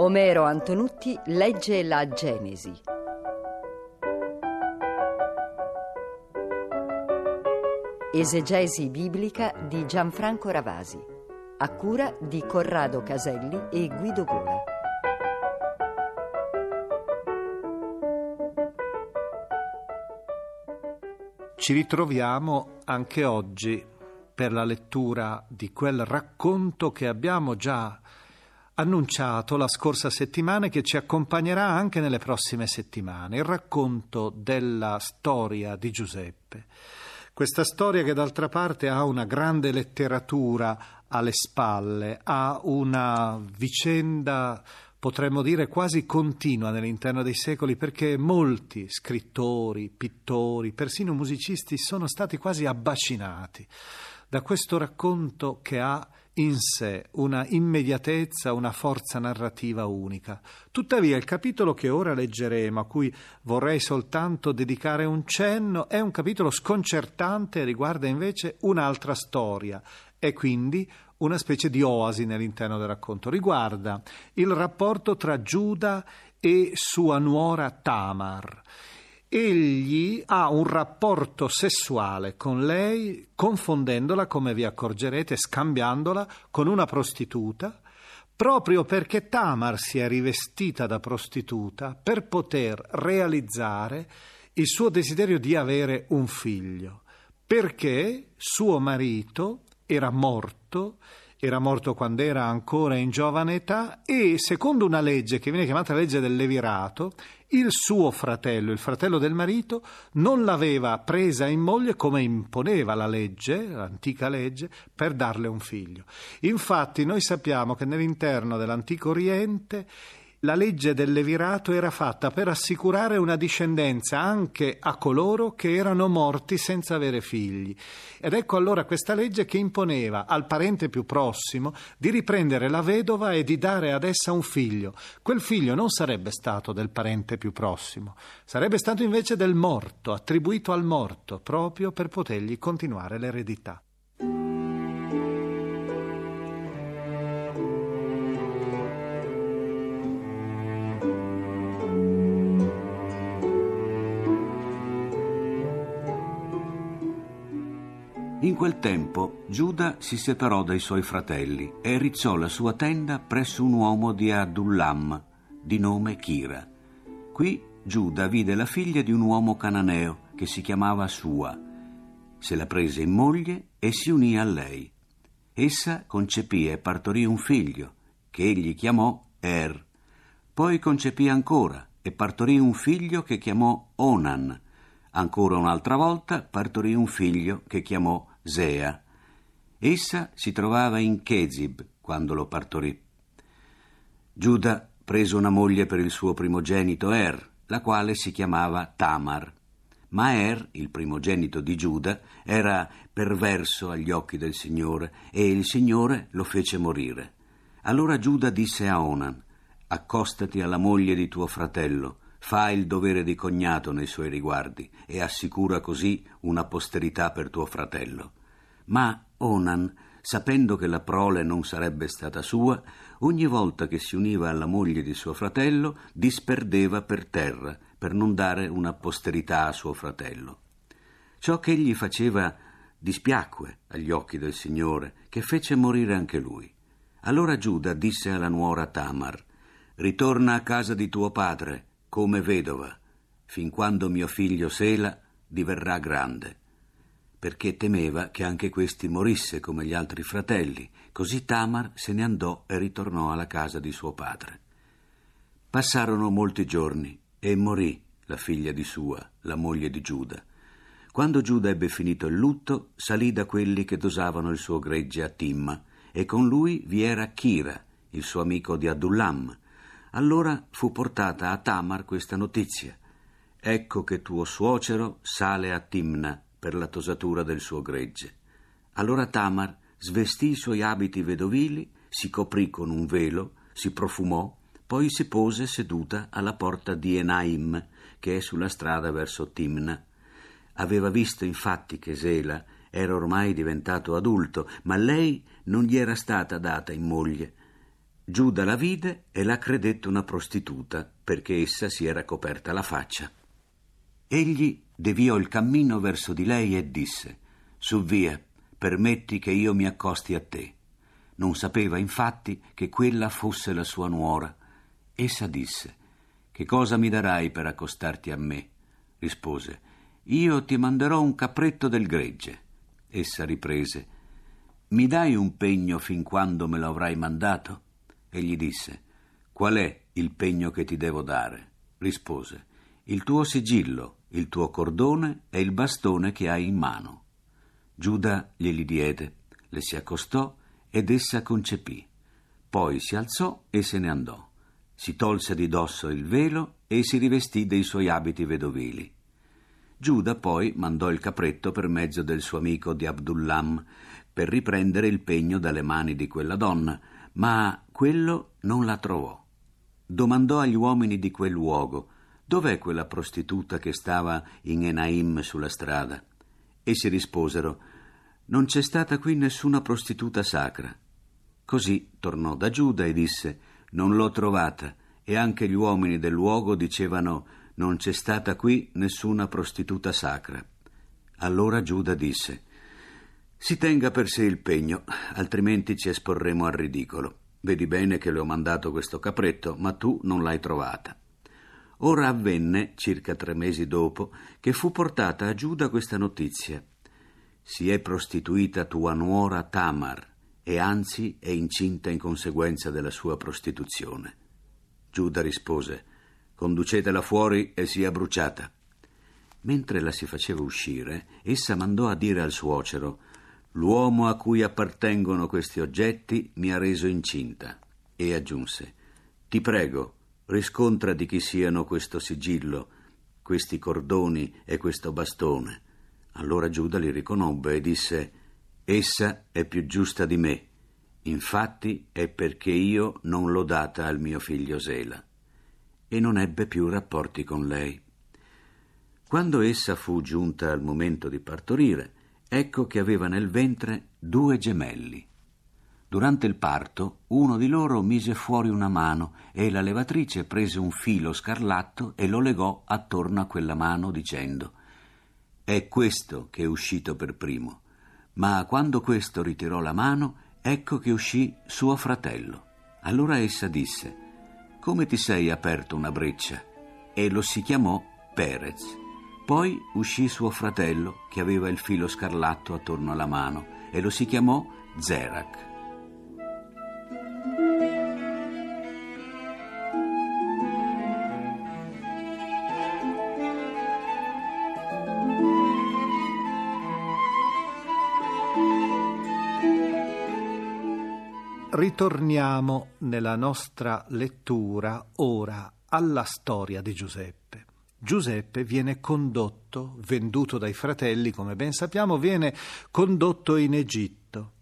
Omero Antonutti legge la Genesi. Esegesi biblica di Gianfranco Ravasi, a cura di Corrado Caselli e Guido Gola. Ci ritroviamo anche oggi per la lettura di quel racconto che abbiamo già annunciato la scorsa settimana e che ci accompagnerà anche nelle prossime settimane, il racconto della storia di Giuseppe. Questa storia che d'altra parte ha una grande letteratura alle spalle, ha una vicenda potremmo dire quasi continua nell'interno dei secoli perché molti scrittori, pittori, persino musicisti sono stati quasi abbacinati da questo racconto che ha in sé una immediatezza, una forza narrativa unica. Tuttavia il capitolo che ora leggeremo, a cui vorrei soltanto dedicare un cenno, è un capitolo sconcertante e riguarda invece un'altra storia, è quindi una specie di oasi nell'interno del racconto. Riguarda il rapporto tra Giuda e sua nuora Tamar. Egli ha un rapporto sessuale con lei, confondendola, come vi accorgerete, scambiandola con una prostituta, proprio perché Tamar si è rivestita da prostituta per poter realizzare il suo desiderio di avere un figlio, perché suo marito era morto era morto quando era ancora in giovane età e secondo una legge che viene chiamata legge del levirato, il suo fratello, il fratello del marito, non l'aveva presa in moglie come imponeva la legge, l'antica legge, per darle un figlio. Infatti noi sappiamo che nell'interno dell'antico Oriente la legge del levirato era fatta per assicurare una discendenza anche a coloro che erano morti senza avere figli. Ed ecco allora questa legge che imponeva al parente più prossimo di riprendere la vedova e di dare ad essa un figlio. Quel figlio non sarebbe stato del parente più prossimo, sarebbe stato invece del morto, attribuito al morto, proprio per potergli continuare l'eredità. In quel tempo Giuda si separò dai suoi fratelli e rizzò la sua tenda presso un uomo di Adullam, di nome Kira. Qui Giuda vide la figlia di un uomo cananeo che si chiamava Sua. Se la prese in moglie e si unì a lei. Essa concepì e partorì un figlio, che egli chiamò Er. Poi concepì ancora e partorì un figlio che chiamò Onan. Ancora un'altra volta partorì un figlio che chiamò Zea. Essa si trovava in Chezib quando lo partorì. Giuda prese una moglie per il suo primogenito Er, la quale si chiamava Tamar. Ma Er, il primogenito di Giuda, era perverso agli occhi del Signore e il Signore lo fece morire. Allora Giuda disse a Onan, accostati alla moglie di tuo fratello, fa il dovere di cognato nei suoi riguardi e assicura così una posterità per tuo fratello. Ma Onan, sapendo che la prole non sarebbe stata sua, ogni volta che si univa alla moglie di suo fratello, disperdeva per terra, per non dare una posterità a suo fratello. Ciò che egli faceva dispiacque agli occhi del Signore, che fece morire anche lui. Allora Giuda disse alla nuora Tamar, Ritorna a casa di tuo padre, come vedova, fin quando mio figlio Sela diverrà grande perché temeva che anche questi morisse come gli altri fratelli. Così Tamar se ne andò e ritornò alla casa di suo padre. Passarono molti giorni e morì la figlia di Sua, la moglie di Giuda. Quando Giuda ebbe finito il lutto, salì da quelli che dosavano il suo gregge a Timma, e con lui vi era Kira, il suo amico di Adullam. Allora fu portata a Tamar questa notizia. Ecco che tuo suocero sale a Timna per la tosatura del suo gregge. Allora Tamar svestì i suoi abiti vedovili, si coprì con un velo, si profumò, poi si pose seduta alla porta di Enaim, che è sulla strada verso Timna. Aveva visto infatti che Sela era ormai diventato adulto, ma lei non gli era stata data in moglie. Giuda la vide e la credette una prostituta, perché essa si era coperta la faccia. Egli deviò il cammino verso di lei e disse Su via, permetti che io mi accosti a te. Non sapeva infatti che quella fosse la sua nuora. Essa disse Che cosa mi darai per accostarti a me? Rispose Io ti manderò un capretto del gregge. Essa riprese Mi dai un pegno fin quando me lo avrai mandato? Egli disse Qual è il pegno che ti devo dare? Rispose Il tuo sigillo il tuo cordone e il bastone che hai in mano. Giuda glieli diede, le si accostò ed essa concepì. Poi si alzò e se ne andò. Si tolse di dosso il velo e si rivestì dei suoi abiti vedovili. Giuda poi mandò il capretto per mezzo del suo amico di Abdullam per riprendere il pegno dalle mani di quella donna, ma quello non la trovò. Domandò agli uomini di quel luogo Dov'è quella prostituta che stava in Enaim sulla strada? Essi risposero Non c'è stata qui nessuna prostituta sacra. Così tornò da Giuda e disse Non l'ho trovata, e anche gli uomini del luogo dicevano Non c'è stata qui nessuna prostituta sacra. Allora Giuda disse Si tenga per sé il pegno, altrimenti ci esporremo al ridicolo. Vedi bene che le ho mandato questo capretto, ma tu non l'hai trovata. Ora avvenne, circa tre mesi dopo, che fu portata a Giuda questa notizia. Si è prostituita tua nuora Tamar, e anzi è incinta in conseguenza della sua prostituzione. Giuda rispose, conducetela fuori e sia bruciata. Mentre la si faceva uscire, essa mandò a dire al suocero, l'uomo a cui appartengono questi oggetti mi ha reso incinta. E aggiunse, ti prego, riscontra di chi siano questo sigillo, questi cordoni e questo bastone. Allora Giuda li riconobbe e disse, Essa è più giusta di me, infatti è perché io non l'ho data al mio figlio Sela. E non ebbe più rapporti con lei. Quando essa fu giunta al momento di partorire, ecco che aveva nel ventre due gemelli. Durante il parto uno di loro mise fuori una mano e la levatrice prese un filo scarlatto e lo legò attorno a quella mano dicendo È questo che è uscito per primo. Ma quando questo ritirò la mano, ecco che uscì suo fratello. Allora essa disse Come ti sei aperto una breccia? E lo si chiamò Perez. Poi uscì suo fratello, che aveva il filo scarlatto attorno alla mano, e lo si chiamò Zerak. Ritorniamo nella nostra lettura ora alla storia di Giuseppe. Giuseppe viene condotto, venduto dai fratelli, come ben sappiamo, viene condotto in Egitto.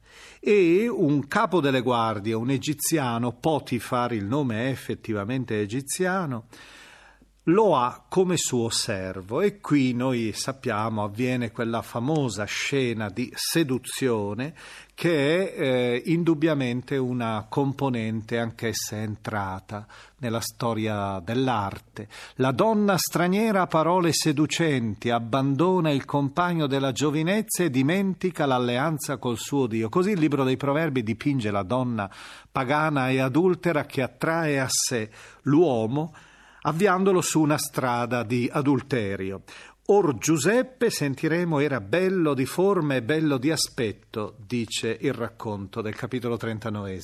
E un capo delle guardie, un egiziano, Potifar, il nome è effettivamente egiziano, lo ha come suo servo e qui noi sappiamo avviene quella famosa scena di seduzione che è eh, indubbiamente una componente anch'essa entrata nella storia dell'arte. La donna straniera a parole seducenti abbandona il compagno della giovinezza e dimentica l'alleanza col suo Dio. Così il libro dei proverbi dipinge la donna pagana e adultera che attrae a sé l'uomo avviandolo su una strada di adulterio. Or Giuseppe, sentiremo, era bello di forma e bello di aspetto, dice il racconto del capitolo 39.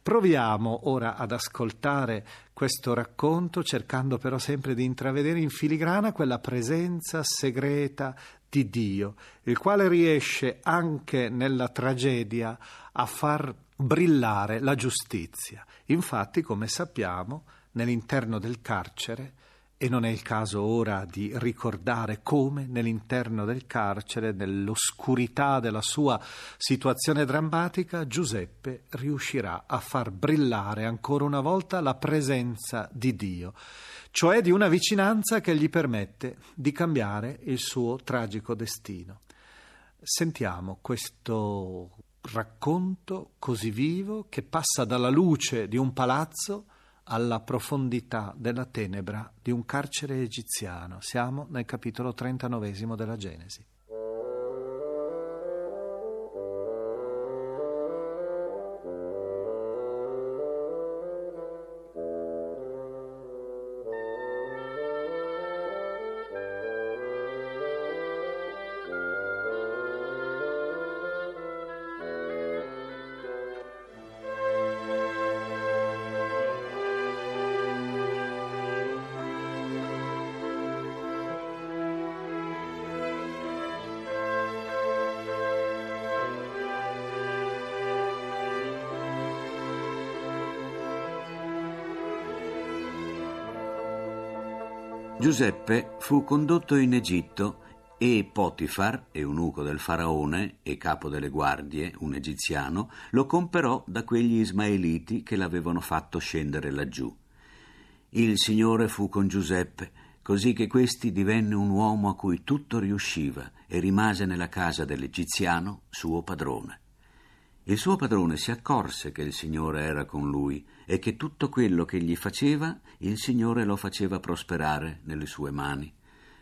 Proviamo ora ad ascoltare questo racconto, cercando però sempre di intravedere in filigrana quella presenza segreta di Dio, il quale riesce anche nella tragedia a far brillare la giustizia. Infatti, come sappiamo, nell'interno del carcere e non è il caso ora di ricordare come nell'interno del carcere, nell'oscurità della sua situazione drammatica, Giuseppe riuscirà a far brillare ancora una volta la presenza di Dio, cioè di una vicinanza che gli permette di cambiare il suo tragico destino. Sentiamo questo racconto così vivo che passa dalla luce di un palazzo alla profondità della tenebra di un carcere egiziano. Siamo nel capitolo 39 della Genesi. Giuseppe fu condotto in Egitto e Potifar, eunuco del faraone e capo delle guardie, un egiziano, lo comperò da quegli ismaeliti che l'avevano fatto scendere laggiù. Il Signore fu con Giuseppe, così che questi divenne un uomo a cui tutto riusciva e rimase nella casa dell'egiziano suo padrone. Il suo padrone si accorse che il Signore era con lui e che tutto quello che gli faceva il Signore lo faceva prosperare nelle sue mani.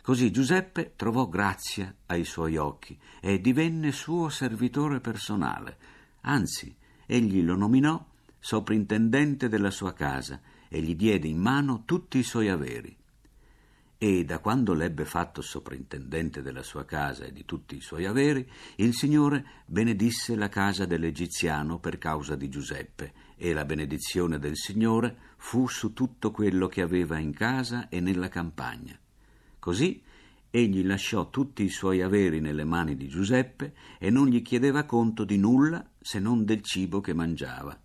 Così Giuseppe trovò grazia ai suoi occhi e divenne suo servitore personale. Anzi, egli lo nominò soprintendente della sua casa e gli diede in mano tutti i suoi averi e da quando l'ebbe fatto soprintendente della sua casa e di tutti i suoi averi, il Signore benedisse la casa dell'egiziano per causa di Giuseppe, e la benedizione del Signore fu su tutto quello che aveva in casa e nella campagna. Così egli lasciò tutti i suoi averi nelle mani di Giuseppe e non gli chiedeva conto di nulla se non del cibo che mangiava.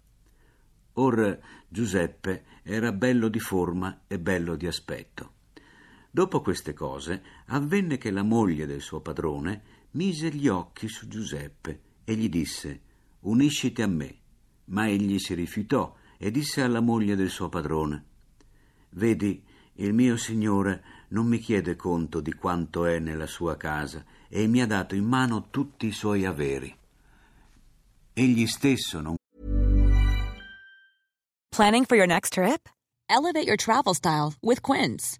Or Giuseppe era bello di forma e bello di aspetto Dopo queste cose avvenne che la moglie del suo padrone mise gli occhi su Giuseppe e gli disse Unisciti a me. Ma egli si rifiutò e disse alla moglie del suo padrone Vedi, il mio signore non mi chiede conto di quanto è nella sua casa e mi ha dato in mano tutti i suoi averi. Egli stesso non. Planning for your next trip? Elevate your travel style with Quince.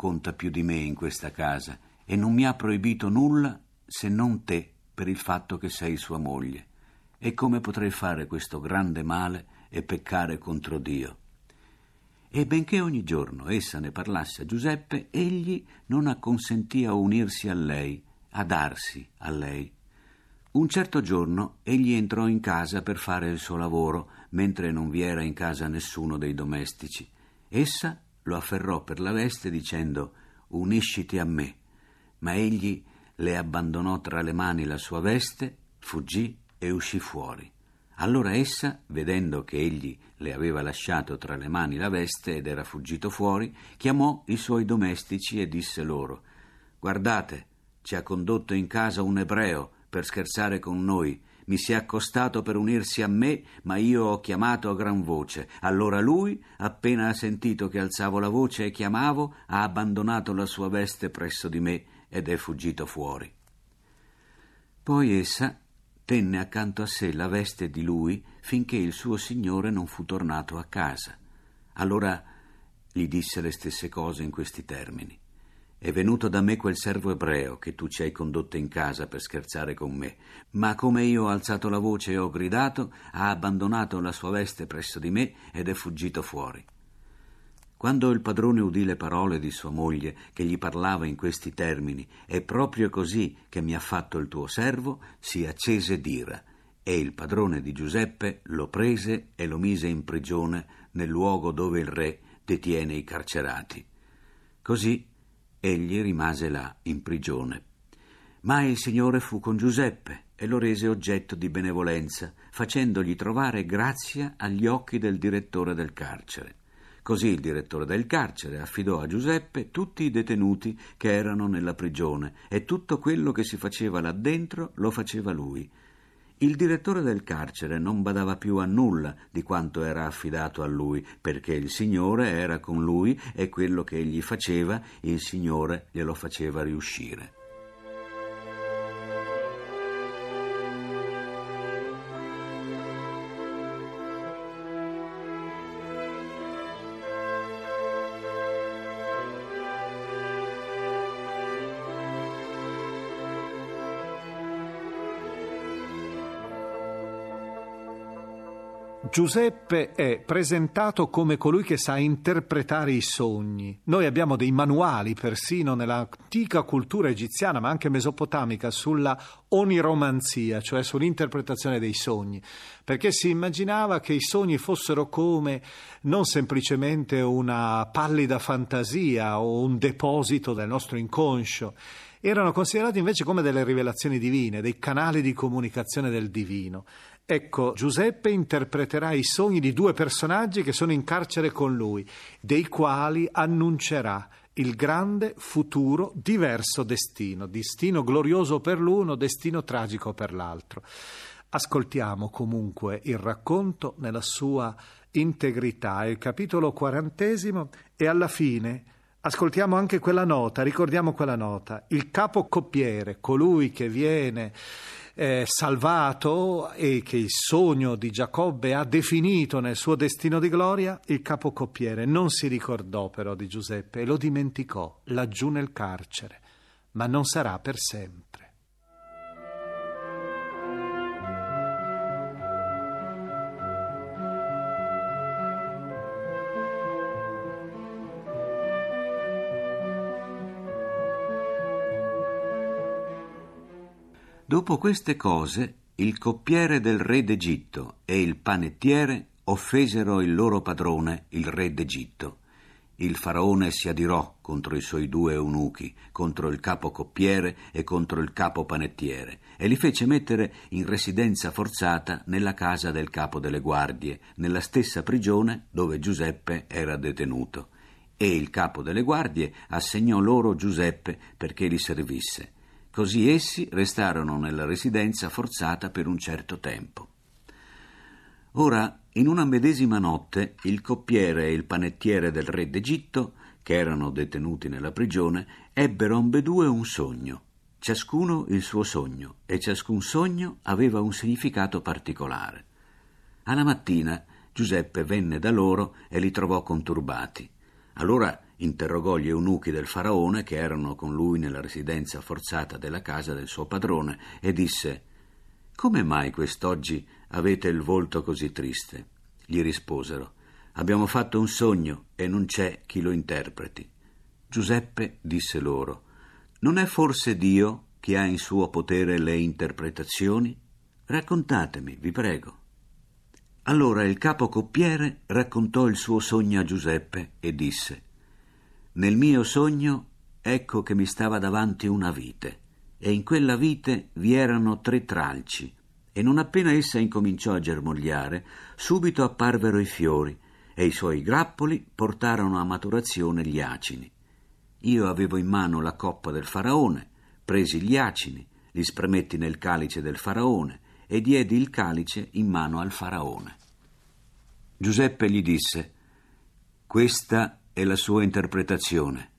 Conta più di me in questa casa e non mi ha proibito nulla se non te per il fatto che sei sua moglie. E come potrei fare questo grande male e peccare contro Dio? E benché ogni giorno essa ne parlasse a Giuseppe, egli non acconsentì a unirsi a lei, a darsi a lei. Un certo giorno egli entrò in casa per fare il suo lavoro, mentre non vi era in casa nessuno dei domestici. Essa lo afferrò per la veste dicendo Unisciti a me. Ma egli le abbandonò tra le mani la sua veste, fuggì e uscì fuori. Allora essa, vedendo che egli le aveva lasciato tra le mani la veste ed era fuggito fuori, chiamò i suoi domestici e disse loro Guardate, ci ha condotto in casa un ebreo per scherzare con noi. Mi si è accostato per unirsi a me, ma io ho chiamato a gran voce. Allora lui, appena ha sentito che alzavo la voce e chiamavo, ha abbandonato la sua veste presso di me ed è fuggito fuori. Poi essa tenne accanto a sé la veste di lui finché il suo signore non fu tornato a casa. Allora gli disse le stesse cose in questi termini. È venuto da me quel servo ebreo che tu ci hai condotto in casa per scherzare con me, ma come io ho alzato la voce e ho gridato, ha abbandonato la sua veste presso di me ed è fuggito fuori. Quando il padrone udì le parole di sua moglie, che gli parlava in questi termini, è proprio così che mi ha fatto il tuo servo, si accese d'ira, e il padrone di Giuseppe lo prese e lo mise in prigione nel luogo dove il re detiene i carcerati. Così egli rimase là in prigione. Ma il Signore fu con Giuseppe e lo rese oggetto di benevolenza, facendogli trovare grazia agli occhi del direttore del carcere. Così il direttore del carcere affidò a Giuseppe tutti i detenuti che erano nella prigione e tutto quello che si faceva là dentro lo faceva lui. Il direttore del carcere non badava più a nulla di quanto era affidato a lui, perché il Signore era con lui e quello che egli faceva il Signore glielo faceva riuscire. Giuseppe è presentato come colui che sa interpretare i sogni. Noi abbiamo dei manuali, persino nell'antica cultura egiziana, ma anche mesopotamica, sulla oniromanzia, cioè sull'interpretazione dei sogni, perché si immaginava che i sogni fossero come non semplicemente una pallida fantasia o un deposito del nostro inconscio, erano considerati invece come delle rivelazioni divine, dei canali di comunicazione del divino. Ecco, Giuseppe interpreterà i sogni di due personaggi che sono in carcere con lui, dei quali annuncerà il grande futuro diverso destino, destino glorioso per l'uno, destino tragico per l'altro. Ascoltiamo comunque il racconto nella sua integrità, il capitolo quarantesimo e alla fine ascoltiamo anche quella nota, ricordiamo quella nota, il capo coppiere, colui che viene eh, salvato e che il sogno di Giacobbe ha definito nel suo destino di gloria, il capocoppiere non si ricordò però di Giuseppe e lo dimenticò laggiù nel carcere, ma non sarà per sempre. Dopo queste cose, il coppiere del re d'Egitto e il panettiere offesero il loro padrone, il re d'Egitto. Il faraone si adirò contro i suoi due eunuchi, contro il capo coppiere e contro il capo panettiere, e li fece mettere in residenza forzata nella casa del capo delle guardie, nella stessa prigione dove Giuseppe era detenuto. E il capo delle guardie assegnò loro Giuseppe perché li servisse. Così essi restarono nella residenza forzata per un certo tempo. Ora, in una medesima notte, il coppiere e il panettiere del re d'Egitto, che erano detenuti nella prigione, ebbero ambedue un sogno, ciascuno il suo sogno, e ciascun sogno aveva un significato particolare. Alla mattina Giuseppe venne da loro e li trovò conturbati. Allora interrogò gli eunuchi del faraone che erano con lui nella residenza forzata della casa del suo padrone e disse Come mai quest'oggi avete il volto così triste? Gli risposero Abbiamo fatto un sogno e non c'è chi lo interpreti. Giuseppe disse loro Non è forse Dio che ha in suo potere le interpretazioni? Raccontatemi, vi prego. Allora il capo coppiere raccontò il suo sogno a Giuseppe e disse Nel mio sogno ecco che mi stava davanti una vite e in quella vite vi erano tre tralci e non appena essa incominciò a germogliare subito apparvero i fiori e i suoi grappoli portarono a maturazione gli acini. Io avevo in mano la coppa del faraone, presi gli acini, li spremetti nel calice del faraone e diedi il calice in mano al faraone. Giuseppe gli disse, questa è la sua interpretazione.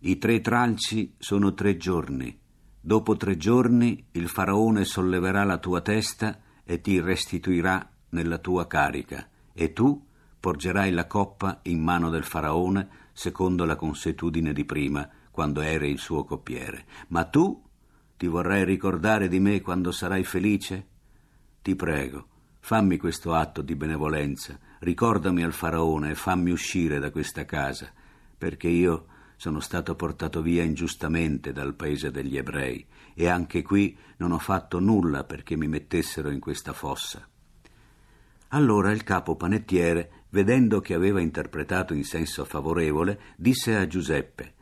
I tre tralci sono tre giorni. Dopo tre giorni il faraone solleverà la tua testa e ti restituirà nella tua carica, e tu porgerai la coppa in mano del faraone secondo la consuetudine di prima, quando eri il suo coppiere. Ma tu ti vorrai ricordare di me quando sarai felice? Ti prego, fammi questo atto di benevolenza, ricordami al faraone e fammi uscire da questa casa, perché io sono stato portato via ingiustamente dal paese degli ebrei e anche qui non ho fatto nulla perché mi mettessero in questa fossa. Allora il capo panettiere, vedendo che aveva interpretato in senso favorevole, disse a Giuseppe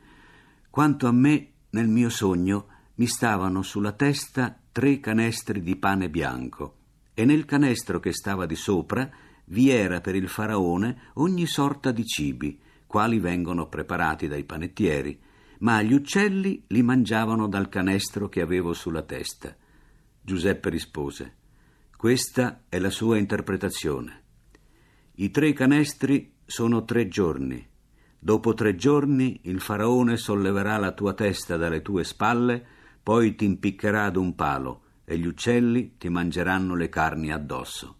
Quanto a me, nel mio sogno, mi stavano sulla testa tre canestri di pane bianco e nel canestro che stava di sopra vi era per il faraone ogni sorta di cibi, quali vengono preparati dai panettieri, ma gli uccelli li mangiavano dal canestro che avevo sulla testa. Giuseppe rispose Questa è la sua interpretazione. I tre canestri sono tre giorni. Dopo tre giorni il faraone solleverà la tua testa dalle tue spalle, poi ti impiccherà ad un palo e gli uccelli ti mangeranno le carni addosso.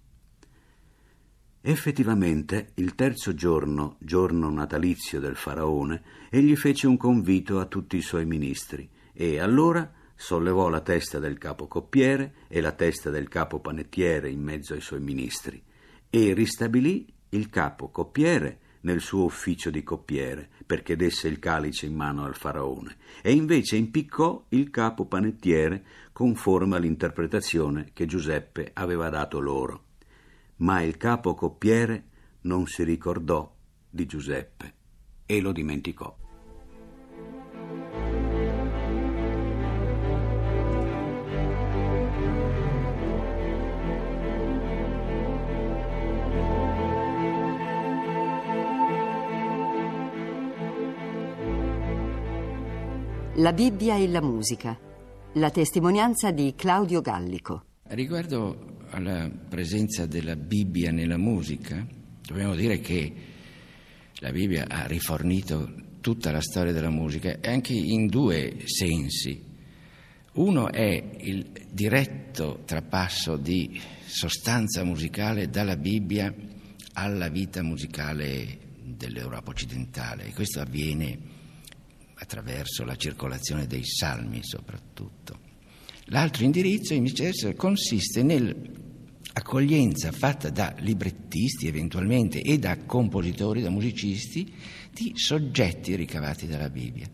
Effettivamente, il terzo giorno, giorno natalizio del faraone, egli fece un convito a tutti i suoi ministri e allora sollevò la testa del capo coppiere e la testa del capo panettiere in mezzo ai suoi ministri e ristabilì il capo coppiere nel suo ufficio di coppiere perché desse il calice in mano al faraone e invece impiccò il capo panettiere conforme all'interpretazione che Giuseppe aveva dato loro. Ma il capo coppiere non si ricordò di Giuseppe e lo dimenticò. La Bibbia e la musica. La testimonianza di Claudio Gallico. Riguardo alla presenza della Bibbia nella musica, dobbiamo dire che la Bibbia ha rifornito tutta la storia della musica anche in due sensi. Uno è il diretto trapasso di sostanza musicale dalla Bibbia alla vita musicale dell'Europa occidentale questo avviene attraverso la circolazione dei salmi soprattutto. L'altro indirizzo invece consiste nell'accoglienza fatta da librettisti eventualmente e da compositori, da musicisti, di soggetti ricavati dalla Bibbia.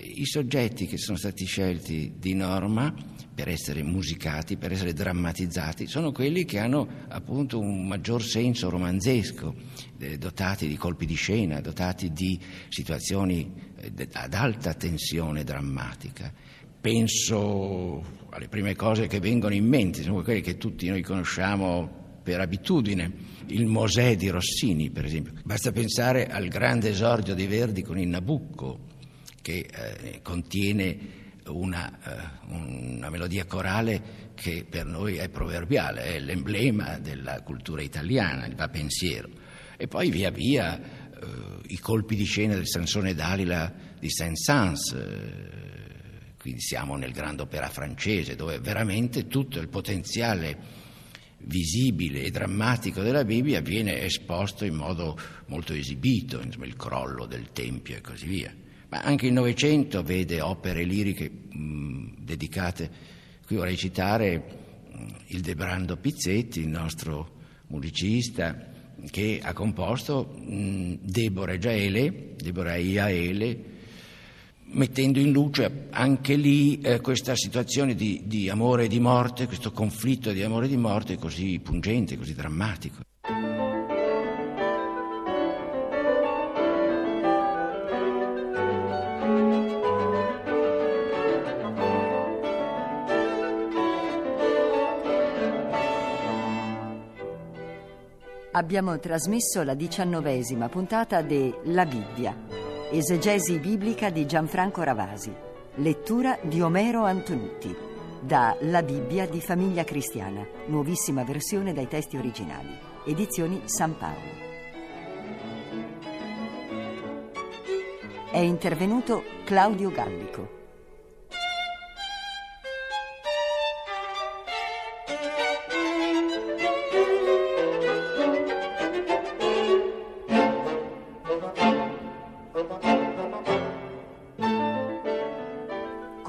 I soggetti che sono stati scelti di norma per essere musicati, per essere drammatizzati, sono quelli che hanno appunto un maggior senso romanzesco, eh, dotati di colpi di scena, dotati di situazioni eh, ad alta tensione drammatica. Penso alle prime cose che vengono in mente, sono quelle che tutti noi conosciamo per abitudine. Il Mosè di Rossini, per esempio. Basta pensare al grande esordio di Verdi con il Nabucco, che eh, contiene una, uh, una, melodia corale che per noi è proverbiale, è l'emblema della cultura italiana, il va pensiero. E poi via via uh, i colpi di scena del Sansone Dalila di Saint-Saëns, uh, quindi siamo nel grande opera francese, dove veramente tutto il potenziale visibile e drammatico della Bibbia viene esposto in modo molto esibito, il crollo del Tempio e così via. Ma anche il Novecento vede opere liriche mh, dedicate, qui vorrei citare mh, il Debrando Pizzetti, il nostro musicista, che ha composto mh, Deborah e Jaele, Deborah Iaele, mettendo in luce anche lì eh, questa situazione di, di amore e di morte, questo conflitto di amore e di morte così pungente, così drammatico. Abbiamo trasmesso la diciannovesima puntata de La Bibbia Esegesi biblica di Gianfranco Ravasi. Lettura di Omero Antonutti. Da La Bibbia di Famiglia Cristiana. Nuovissima versione dai testi originali. Edizioni San Paolo. È intervenuto Claudio Gallico.